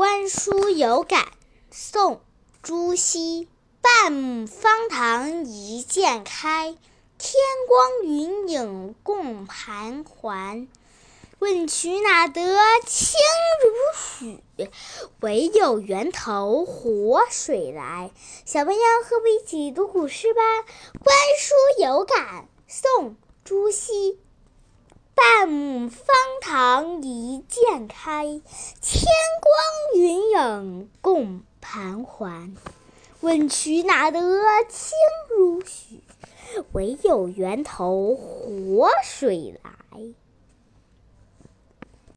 观书有感，宋·朱熹。半亩方塘一鉴开，天光云影共盘桓。问渠哪得清如许？唯有源头活水来。小朋友和我一起读古诗吧。观书有感，宋·朱熹。半亩方塘一鉴开，天光等共盘桓。问渠哪得清如许？唯有源头活水来。